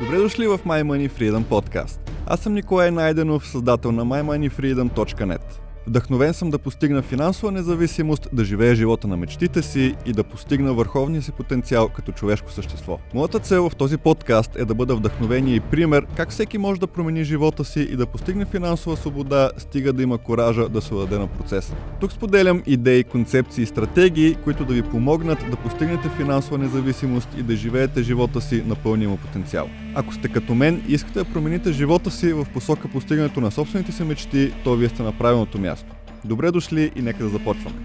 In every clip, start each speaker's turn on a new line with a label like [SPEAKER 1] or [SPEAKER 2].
[SPEAKER 1] Добре дошли в My Money Freedom Podcast. Аз съм Николай Найденов, създател на mymoneyfreedom.net. Вдъхновен съм да постигна финансова независимост, да живея живота на мечтите си и да постигна върховния си потенциал като човешко същество. Моята цел в този подкаст е да бъда вдъхновение и пример как всеки може да промени живота си и да постигне финансова свобода, стига да има коража да се даде на процеса. Тук споделям идеи, концепции и стратегии, които да ви помогнат да постигнете финансова независимост и да живеете живота си на пълния му потенциал. Ако сте като мен и искате да промените живота си в посока постигането на собствените си мечти, то вие сте на правилното място. Добре дошли и нека да започваме.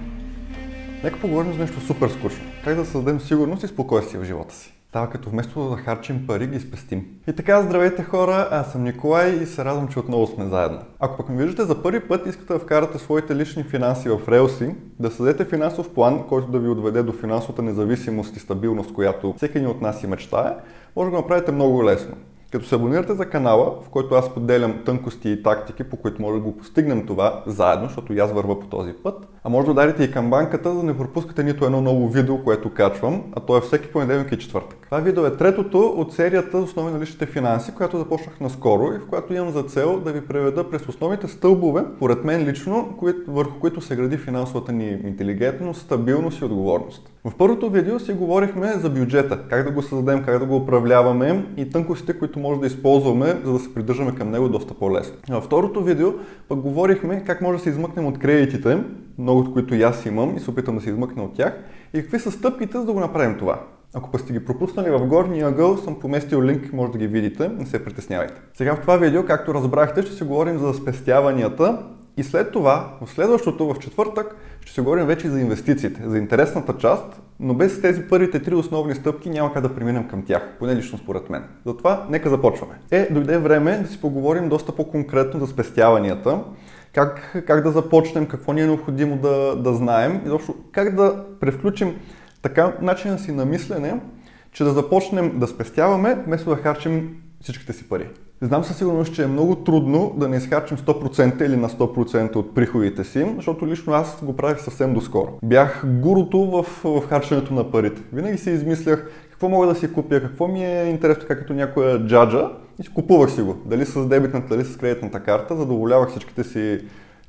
[SPEAKER 1] Нека поговорим за нещо супер скучно. Как да създадем сигурност и спокойствие в живота си. Става като вместо да харчим пари, ги спестим. И така, здравейте хора, аз съм Николай и се радвам, че отново сме заедно. Ако пък ме виждате за първи път, искате да вкарате своите лични финанси в релси, да създадете финансов план, който да ви отведе до финансовата независимост и стабилност, която всеки ни от нас си мечтае, може да го направите много лесно. Като се абонирате за канала, в който аз поделям тънкости и тактики, по които може да го постигнем това заедно, защото и аз върва по този път, а може да ударите и камбанката, за да не пропускате нито едно ново видео, което качвам, а то е всеки понеделник и четвъртък. Това видео е третото от серията Основи на личните финанси, която започнах наскоро и в която имам за цел да ви преведа през основните стълбове, поред мен лично, върху които се гради финансовата ни интелигентност, стабилност и отговорност. В първото видео си говорихме за бюджета, как да го създадем, как да го управляваме и тънкостите, които може да използваме, за да се придържаме към него доста по-лесно. Във второто видео пък говорихме как може да се измъкнем от кредитите, много от които и аз имам и се опитам да се измъкна от тях, и какви са стъпките за да го направим това. Ако пък сте ги пропуснали в горния ъгъл, съм поместил линк, може да ги видите, не се притеснявайте. Сега в това видео, както разбрахте, ще си говорим за спестяванията и след това, в следващото, в четвъртък, ще се говорим вече за инвестициите, за интересната част, но без тези първите три основни стъпки няма как да преминем към тях, поне лично според мен. Затова нека започваме. Е, дойде време да си поговорим доста по-конкретно за спестяванията, как, как да започнем, какво ни е необходимо да, да знаем и защо как да превключим така начина си на мислене, че да започнем да спестяваме, вместо да харчим всичките си пари. Знам със сигурност, че е много трудно да не изхарчим 100% или на 100% от приходите си, защото лично аз го правих съвсем доскоро. Бях гурото в, в харченето на парите. Винаги си измислях какво мога да си купя, какво ми е интересно, как като някоя джаджа и купувах си го. Дали с дебитната, дали с кредитната карта, задоволявах всичките си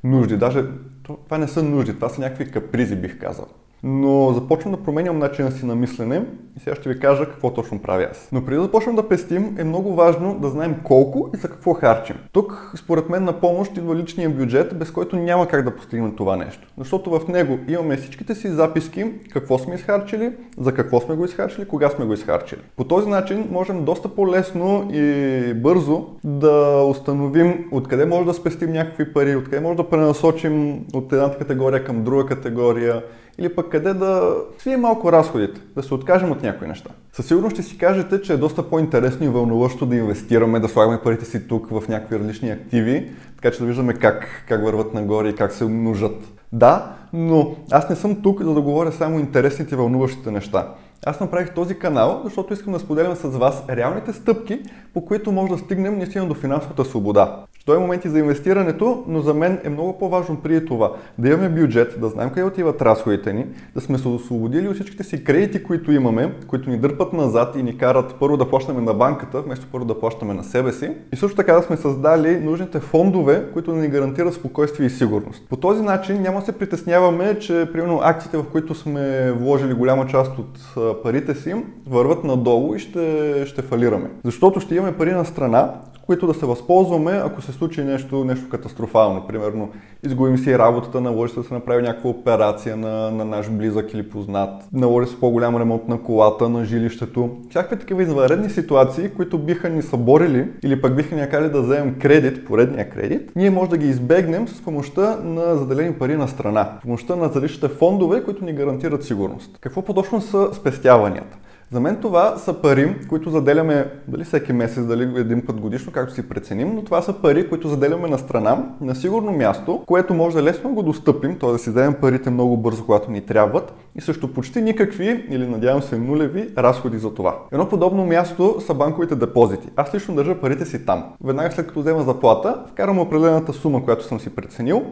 [SPEAKER 1] нужди. Даже това не са нужди, това са някакви капризи, бих казал но започвам да променям начина си на мислене и сега ще ви кажа какво точно правя аз. Но преди да започнем да пестим е много важно да знаем колко и за какво харчим. Тук според мен на помощ идва личния бюджет, без който няма как да постигнем това нещо. Защото в него имаме всичките си записки, какво сме изхарчили, за какво сме го изхарчили, кога сме го изхарчили. По този начин можем доста по-лесно и бързо да установим откъде може да спестим някакви пари, откъде може да пренасочим от едната категория към друга категория или пък къде да свием малко разходите, да се откажем от някои неща. Със сигурност ще си кажете, че е доста по-интересно и вълнуващо да инвестираме, да слагаме парите си тук в някакви различни активи, така че да виждаме как, как върват нагоре и как се умножат. Да, но аз не съм тук за да говоря само интересните и вълнуващите неща. Аз направих този канал, защото искам да споделям с вас реалните стъпки, по които може да стигнем наистина до финансовата свобода. Той е моменти за инвестирането, но за мен е много по-важно при това да имаме бюджет, да знаем къде отиват разходите ни, да сме се освободили от всичките си кредити, които имаме, които ни дърпат назад и ни карат първо да плащаме на банката, вместо първо да плащаме на себе си. И също така да сме създали нужните фондове, които ни гарантират спокойствие и сигурност. По този начин няма да се притесняваме, че примерно акциите, в които сме вложили голяма част от парите си, върват надолу и ще, ще фалираме. Защото ще имаме пари на страна, които да се възползваме, ако се случи нещо, нещо катастрофално. Примерно, изгубим си работата, наложи се да се направи някаква операция на, на наш близък или познат, наложи се по-голям ремонт на колата, на жилището. Всякакви такива извънредни ситуации, които биха ни съборили или пък биха ни накали да вземем кредит, поредния кредит, ние може да ги избегнем с помощта на заделени пари на страна, с помощта на заличните фондове, които ни гарантират сигурност. Какво по-точно са спестяванията? За мен това са пари, които заделяме дали всеки месец, дали един път годишно, както си преценим, но това са пари, които заделяме на страна, на сигурно място, което може да лесно го достъпим, т.е. да си вземем парите много бързо, когато ни трябват и също почти никакви, или надявам се нулеви, разходи за това. Едно подобно място са банковите депозити. Аз лично държа парите си там. Веднага след като взема заплата, вкарам определената сума, която съм си преценил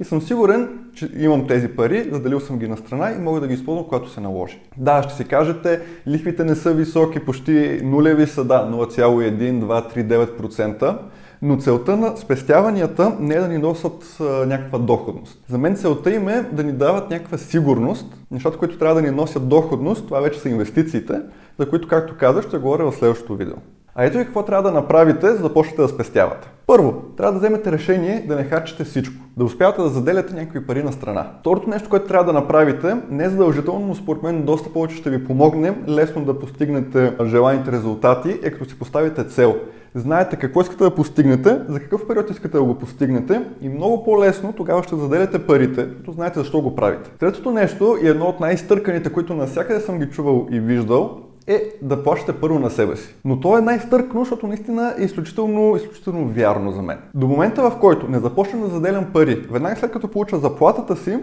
[SPEAKER 1] и съм сигурен, че имам тези пари, заделил съм ги на страна и мога да ги използвам, когато се наложи. Да, ще си кажете, лихвите не са високи, почти нулеви са, да, 0,1, 2, 3, 9%. Но целта на спестяванията не е да ни носят някаква доходност. За мен целта им е да ни дават някаква сигурност. Нещата, които трябва да ни носят доходност, това вече са инвестициите, за които, както казах, ще говоря в следващото видео. А ето и какво трябва да направите, за да почнете да спестявате. Първо, трябва да вземете решение да не харчите всичко, да успявате да заделяте някакви пари на страна. Второто нещо, което трябва да направите, не е задължително, но според мен доста повече ще ви помогне лесно да постигнете желаните резултати, е като си поставите цел. Знаете какво искате да постигнете, за какъв период искате да го постигнете и много по-лесно тогава ще заделяте парите, като знаете защо го правите. Третото нещо и едно от най-стърканите, които навсякъде съм ги чувал и виждал, е да плащате първо на себе си. Но то е най-стъркно, защото наистина е изключително, изключително вярно за мен. До момента, в който не започна да заделям пари, веднага след като получа заплатата си,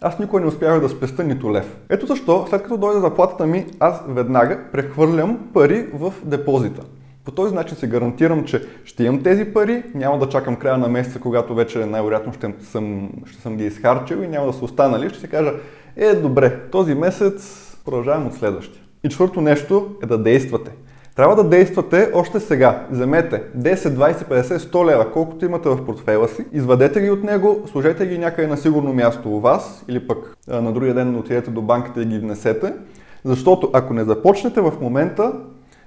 [SPEAKER 1] аз никога не успявах да спеста нито лев. Ето защо, след като дойде заплатата ми, аз веднага прехвърлям пари в депозита. По този начин се гарантирам, че ще имам тези пари, няма да чакам края на месеца, когато вече най-вероятно ще съм, ще съм ги изхарчил и няма да са останали. Ще си кажа, е добре, този месец продължавам от следващия. Четвърто нещо е да действате. Трябва да действате още сега. Вземете 10, 20, 50, 100 лева, колкото имате в портфела си, извадете ги от него, сложете ги някъде на сигурно място у вас или пък на другия ден отидете до банката и ги внесете. Защото ако не започнете в момента,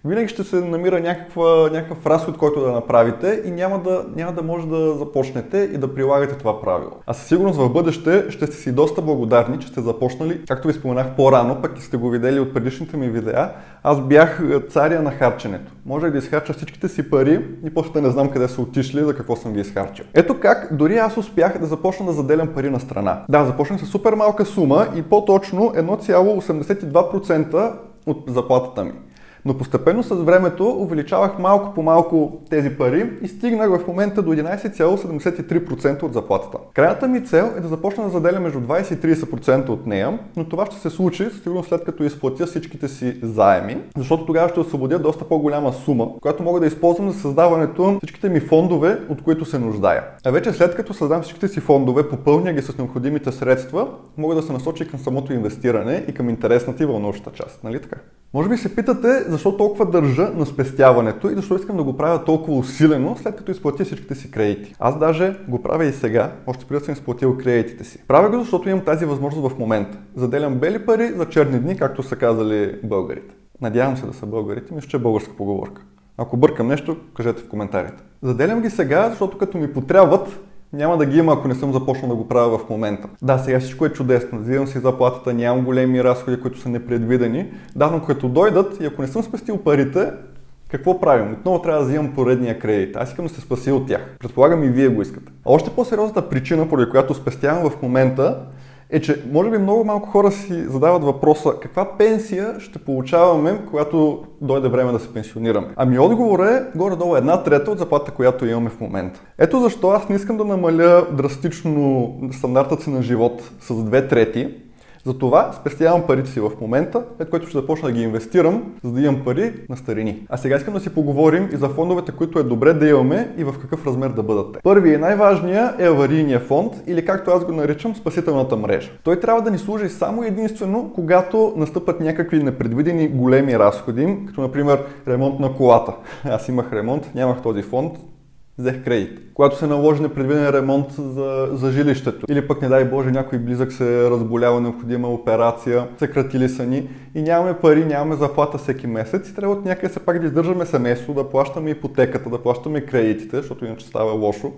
[SPEAKER 1] винаги ще се намира някаква, някакъв разход, който да направите и няма да, няма да може да започнете и да прилагате това правило. А със сигурност в бъдеще ще сте си доста благодарни, че сте започнали, както ви споменах по-рано, пък и сте го видели от предишните ми видеа, аз бях царя на харченето. Можех да изхарча всичките си пари и после да не знам къде са отишли, за какво съм ги изхарчил. Ето как дори аз успях да започна да заделям пари на страна. Да, започнах с супер малка сума и по-точно 1,82% от заплатата ми. Но постепенно с времето увеличавах малко по малко тези пари и стигнах в момента до 11,73% от заплатата. Крайната ми цел е да започна да заделя между 20 и 30% от нея, но това ще се случи сигурно след като изплатя всичките си заеми, защото тогава ще освободя доста по-голяма сума, която мога да използвам за създаването на всичките ми фондове, от които се нуждая. А вече след като създам всичките си фондове, попълня ги с необходимите средства, мога да се насоча към самото инвестиране и към интересната и вълнуваща част. Нали така? Може би се питате защо толкова държа на спестяването и защо искам да го правя толкова усилено, след като изплатя всичките си кредити. Аз даже го правя и сега, още преди да съм изплатил кредитите си. Правя го, защото имам тази възможност в момента. Заделям бели пари за черни дни, както са казали българите. Надявам се да са българите, мисля, че е българска поговорка. Ако бъркам нещо, кажете в коментарите. Заделям ги сега, защото като ми потребват, няма да ги има, ако не съм започнал да го правя в момента. Да, сега всичко е чудесно. Взимам си заплатата, нямам големи разходи, които са непредвидени. Да, но като дойдат и ако не съм спестил парите, какво правим? Отново трябва да взимам поредния кредит. Аз искам да се спася от тях. Предполагам и вие го искате. Още по-сериозната причина, поради която спестявам в момента, е, че може би много малко хора си задават въпроса каква пенсия ще получаваме, когато дойде време да се пенсионираме. Ами отговор е горе-долу една трета от заплата, която имаме в момента. Ето защо аз не искам да намаля драстично стандарта си на живот с две трети, затова спестявам парите си в момента, след което ще започна да ги инвестирам, за да имам пари на старини. А сега искам да си поговорим и за фондовете, които е добре да имаме и в какъв размер да бъдат те. Първият и най-важният е аварийния фонд или както аз го наричам спасителната мрежа. Той трябва да ни служи само единствено, когато настъпат някакви непредвидени големи разходи, като например ремонт на колата. Аз имах ремонт, нямах този фонд, взех кредит. Когато се наложи непредвиден ремонт за, за жилището или пък не дай Боже някой близък се разболява, необходима операция, съкратили са ни и нямаме пари, нямаме заплата всеки месец и трябва от някъде се пак да издържаме семейство, да плащаме ипотеката, да плащаме кредитите, защото иначе става лошо.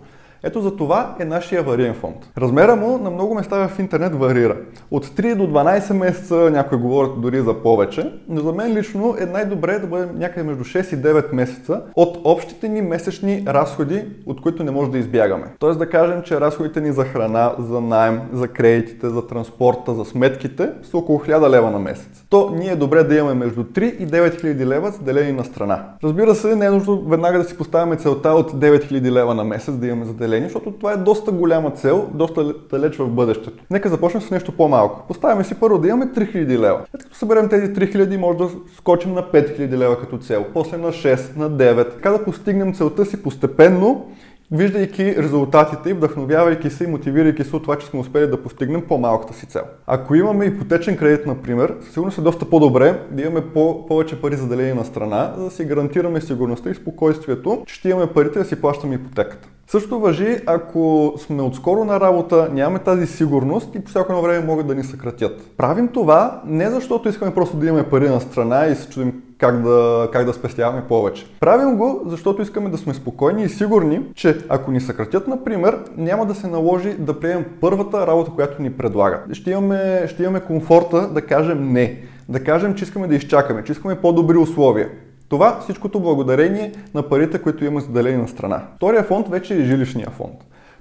[SPEAKER 1] Ето за това е нашия авариен фонд. Размера му на много места в интернет варира. От 3 до 12 месеца, някои говорят дори за повече, но за мен лично е най-добре да бъдем някъде между 6 и 9 месеца от общите ни месечни разходи, от които не може да избягаме. Тоест да кажем, че разходите ни за храна, за найем, за кредитите, за транспорта, за сметките са около 1000 лева на месец. То ние е добре да имаме между 3 и 9000 лева заделени на страна. Разбира се, не е нужно веднага да си поставяме целта от 9000 лева на месец да имаме заделени разделени, защото това е доста голяма цел, доста далеч в бъдещето. Нека започнем с нещо по-малко. Поставяме си първо да имаме 3000 лева. След като съберем тези 3000, може да скочим на 5000 лева като цел, после на 6, на 9. Така да постигнем целта си постепенно виждайки резултатите и вдъхновявайки се и мотивирайки се от това, че сме успели да постигнем по-малката си цел. Ако имаме ипотечен кредит, например, сигурно е доста по-добре да имаме по- повече пари заделени на страна, за да си гарантираме сигурността и спокойствието, че ще имаме парите да си плащаме ипотеката. Също въжи, ако сме отскоро на работа, нямаме тази сигурност и по всяко едно време могат да ни съкратят. Правим това не защото искаме просто да имаме пари на страна и се чудим как да, как да спестяваме повече. Правим го, защото искаме да сме спокойни и сигурни, че ако ни съкратят, например, няма да се наложи да приемем първата работа, която ни предлагат. Ще имаме, ще имаме комфорта да кажем не. Да кажем, че искаме да изчакаме, че искаме по-добри условия. Това всичкото благодарение на парите, които имаме заделени на страна. Втория фонд вече е жилищния фонд.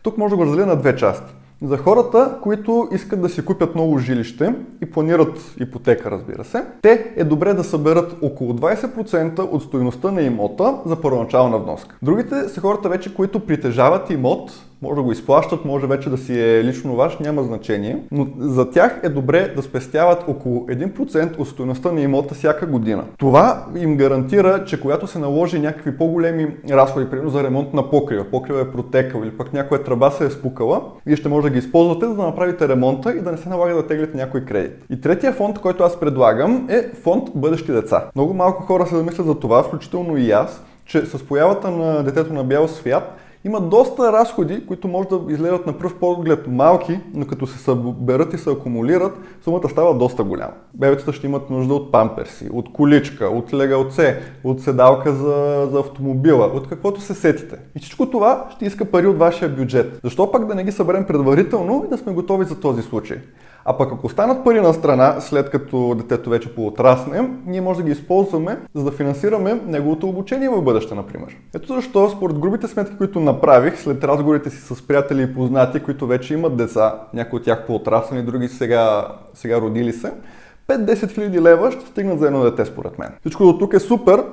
[SPEAKER 1] Тук може да го разделя на две части. За хората, които искат да си купят ново жилище и планират ипотека, разбира се, те е добре да съберат около 20% от стоеността на имота за първоначална вноска. Другите са хората вече, които притежават имот, може да го изплащат, може вече да си е лично ваш, няма значение. Но за тях е добре да спестяват около 1% от стоеността на имота всяка година. Това им гарантира, че когато се наложи някакви по-големи разходи, примерно за ремонт на покрива, покрива е протекал или пък някоя тръба се е спукала, вие ще може да ги използвате, за да направите ремонта и да не се налага да теглите някой кредит. И третия фонд, който аз предлагам е фонд Бъдещи деца. Много малко хора се замислят за това, включително и аз, че с появата на детето на бял свят има доста разходи, които може да изгледат на пръв поглед малки, но като се съберат и се акумулират, сумата става доста голяма. Бебетата ще имат нужда от памперси, от количка, от легалце, от седалка за, за автомобила, от каквото се сетите. И всичко това ще иска пари от вашия бюджет. Защо пак да не ги съберем предварително и да сме готови за този случай? А пък ако останат пари на страна, след като детето вече поотрасне, ние може да ги използваме, за да финансираме неговото обучение в бъдеще, например. Ето защо, според грубите сметки, които направих, след разговорите си с приятели и познати, които вече имат деца, някои от тях поотраснали, други сега, сега родили се, 5-10 хиляди лева ще стигнат за едно дете, според мен. Всичко до тук е супер,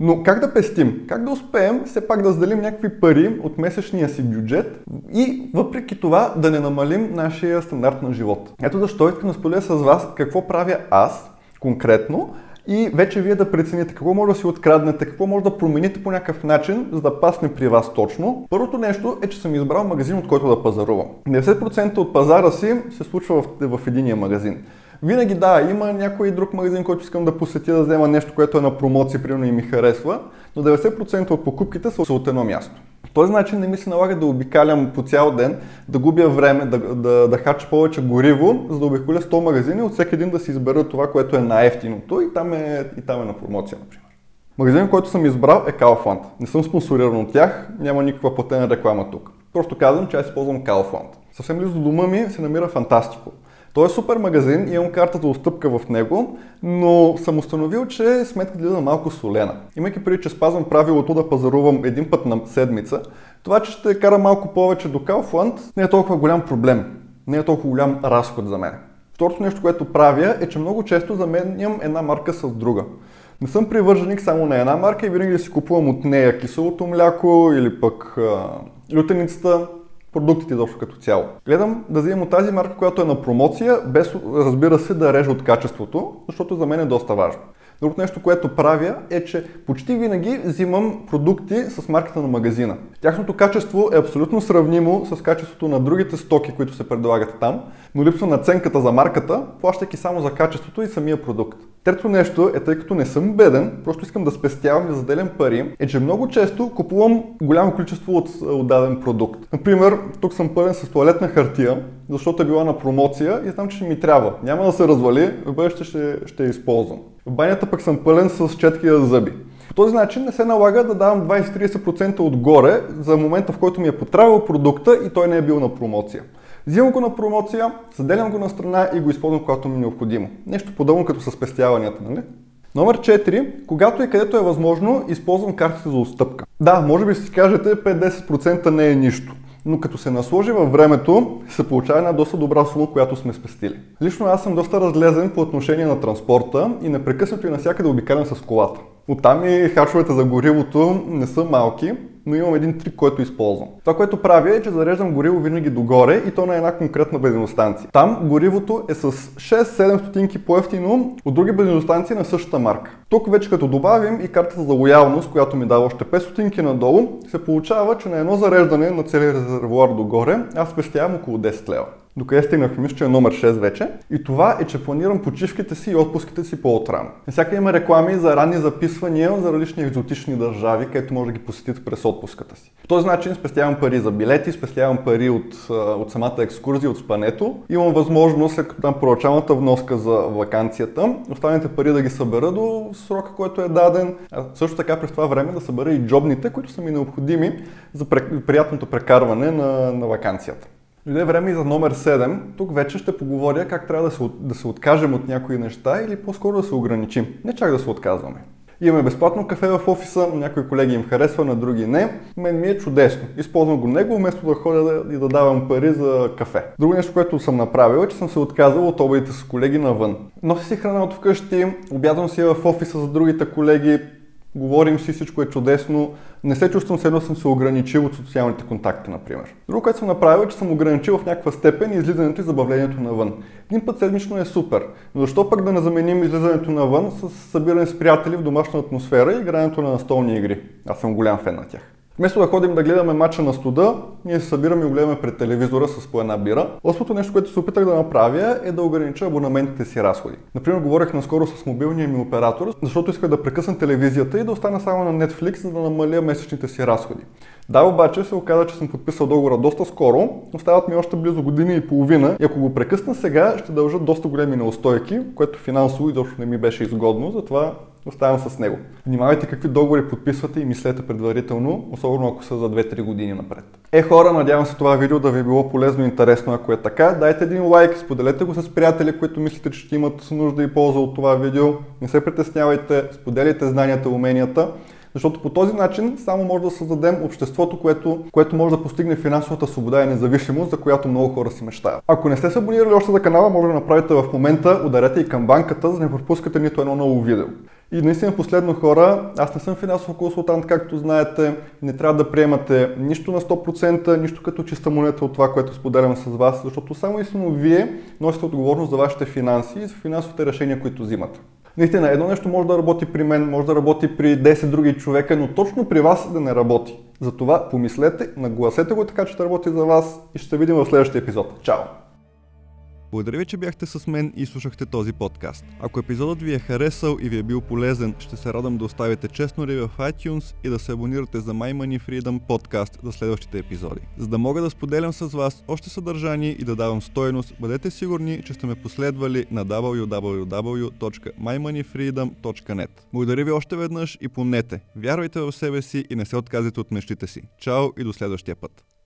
[SPEAKER 1] но как да пестим? Как да успеем все пак да заделим някакви пари от месечния си бюджет и въпреки това да не намалим нашия стандарт на живот? Ето защо искам да споделя с вас какво правя аз конкретно и вече вие да прецените какво може да си откраднете, какво може да промените по някакъв начин, за да пасне при вас точно. Първото нещо е, че съм избрал магазин, от който да пазарувам. 90% от пазара си се случва в, в единия магазин. Винаги да, има някой друг магазин, който искам да посетя да взема нещо, което е на промоция, примерно и ми харесва, но 90% от покупките са от едно място. По този начин не ми се налага да обикалям по цял ден, да губя време, да, да, да хача повече гориво, за да обиколя 100 магазини, от всеки един да си избера това, което е най-ефтиното и там е, и там е на промоция, например. Магазинът, който съм избрал е Kaufland. Не съм спонсориран от тях, няма никаква платена реклама тук. Просто казвам, че аз използвам Kaufland. Съвсем близо до дома ми се намира Фантастико. Той е супер магазин, имам карта за отстъпка в него, но съм установил, че сметката гледа малко солена. Имайки преди, че спазвам правилото да пазарувам един път на седмица, това, че ще кара малко повече до Kaufland, не е толкова голям проблем. Не е толкова голям разход за мен. Второто нещо, което правя е, че много често заменям една марка с друга. Не съм привърженик само на една марка и винаги да си купувам от нея киселото мляко или пък а, лютеницата продуктите изобщо като цяло. Гледам да взимам от тази марка, която е на промоция, без разбира се да режа от качеството, защото за мен е доста важно. Другото нещо, което правя е, че почти винаги взимам продукти с марката на магазина. Тяхното качество е абсолютно сравнимо с качеството на другите стоки, които се предлагат там, но липсва наценката за марката, плащайки само за качеството и самия продукт. Трето нещо е, тъй като не съм беден, просто искам да спестявам и да заделям пари, е, че много често купувам голямо количество от, от даден продукт. Например, тук съм пълен с туалетна хартия, защото е била на промоция и знам, че ми трябва. Няма да се развали, в бъдеще ще, ще я използвам. В банята пък съм пълен с четки за зъби. По този начин не се налага да давам 20-30% отгоре за момента, в който ми е потравил продукта и той не е бил на промоция. Взимам го на промоция, заделям го на страна и го използвам когато ми е необходимо. Нещо подобно като с спестяванията, нали? Номер 4. Когато и където е възможно, използвам картите за отстъпка. Да, може би си кажете 5-10% не е нищо но като се насложи във времето, се получава една доста добра сума, която сме спестили. Лично аз съм доста разлезен по отношение на транспорта и непрекъснато и навсякъде обикалям с колата. Оттам и харчовете за горивото не са малки, но имам един трик, който използвам. Това, което правя е, че зареждам гориво винаги догоре и то на една конкретна бензиностанция. Там горивото е с 6-7 стотинки по-ефтино от други бензиностанции на същата марка. Тук вече като добавим и картата за лоялност, която ми дава още 5 стотинки надолу, се получава, че на едно зареждане на целия резервуар догоре аз спестявам около 10 лева. Докъде стигнах, мисля, че е номер 6 вече. И това е, че планирам почивките си и отпуските си по-отрано. Всяка има реклами за ранни записвания за различни екзотични държави, където може да ги посетите през отпуската си. По този начин спестявам пари за билети, спестявам пари от, от самата екскурзия, от спането. Имам възможност, след като дам първоначалната вноска за вакансията, останалите пари да ги събера до срока, който е даден. А също така през това време да събера и джобните, които са ми необходими за приятното прекарване на, на вакансията. Дойде време и за номер 7. Тук вече ще поговоря как трябва да се, да се откажем от някои неща или по-скоро да се ограничим. Не чак да се отказваме. Имаме безплатно кафе в офиса, някои колеги им харесва, на други не. Мен ми е чудесно. Използвам го него, вместо да ходя и да давам пари за кафе. Друго нещо, което съм направил е, че съм се отказал от обедите с колеги навън. Нося си храна от вкъщи, обядвам си в офиса за другите колеги, говорим си, всичко е чудесно, не се чувствам едно съм се ограничил от социалните контакти, например. Друго, което съм направил е, че съм ограничил в някаква степен излизането и забавлението навън. Един път седмично е супер, но защо пък да не заменим излизането навън с събиране с приятели в домашна атмосфера и игрането на настолни игри? Аз съм голям фен на тях. Вместо да ходим да гледаме мача на студа, ние се събираме и гледаме пред телевизора с по една бира. Осмото нещо, което се опитах да направя е да огранича абонаментите си разходи. Например, говорих наскоро с мобилния ми оператор, защото исках да прекъсна телевизията и да остана само на Netflix, за да намаля месечните си разходи. Да, обаче се оказа, че съм подписал договора доста скоро, остават ми още близо година и половина и ако го прекъсна сега, ще дължат доста големи неустойки, което финансово изобщо не ми беше изгодно, затова оставам с него. Внимавайте какви договори подписвате и мислете предварително, особено ако са за 2-3 години напред. Е хора, надявам се това видео да ви е било полезно и интересно, ако е така. Дайте един лайк, споделете го с приятели, които мислите, че ще имат нужда и полза от това видео. Не се притеснявайте, споделяйте знанията, уменията. Защото по този начин само може да създадем обществото, което, което може да постигне финансовата свобода и независимост, за която много хора си мечтаят. Ако не сте се абонирали още за канала, може да направите в момента, ударете и към банката, за да не пропускате нито едно ново видео. И наистина последно хора, аз не съм финансов консултант, както знаете, не трябва да приемате нищо на 100%, нищо като чиста монета от това, което споделям с вас, защото само истинно вие носите отговорност за вашите финанси и за финансовите решения, които взимате. Наистина, едно нещо може да работи при мен, може да работи при 10 други човека, но точно при вас да не работи. Затова помислете, нагласете го така, че да работи за вас и ще се видим в следващия епизод. Чао!
[SPEAKER 2] Благодаря ви, че бяхте с мен и слушахте този подкаст. Ако епизодът ви е харесал и ви е бил полезен, ще се радвам да оставите честно ревю в iTunes и да се абонирате за My Money Freedom подкаст за следващите епизоди. За да мога да споделям с вас още съдържание и да давам стоеност, бъдете сигурни, че сте ме последвали на www.mymoneyfreedom.net. Благодаря ви още веднъж и помнете, вярвайте в себе си и не се отказите от мечтите си. Чао и до следващия път!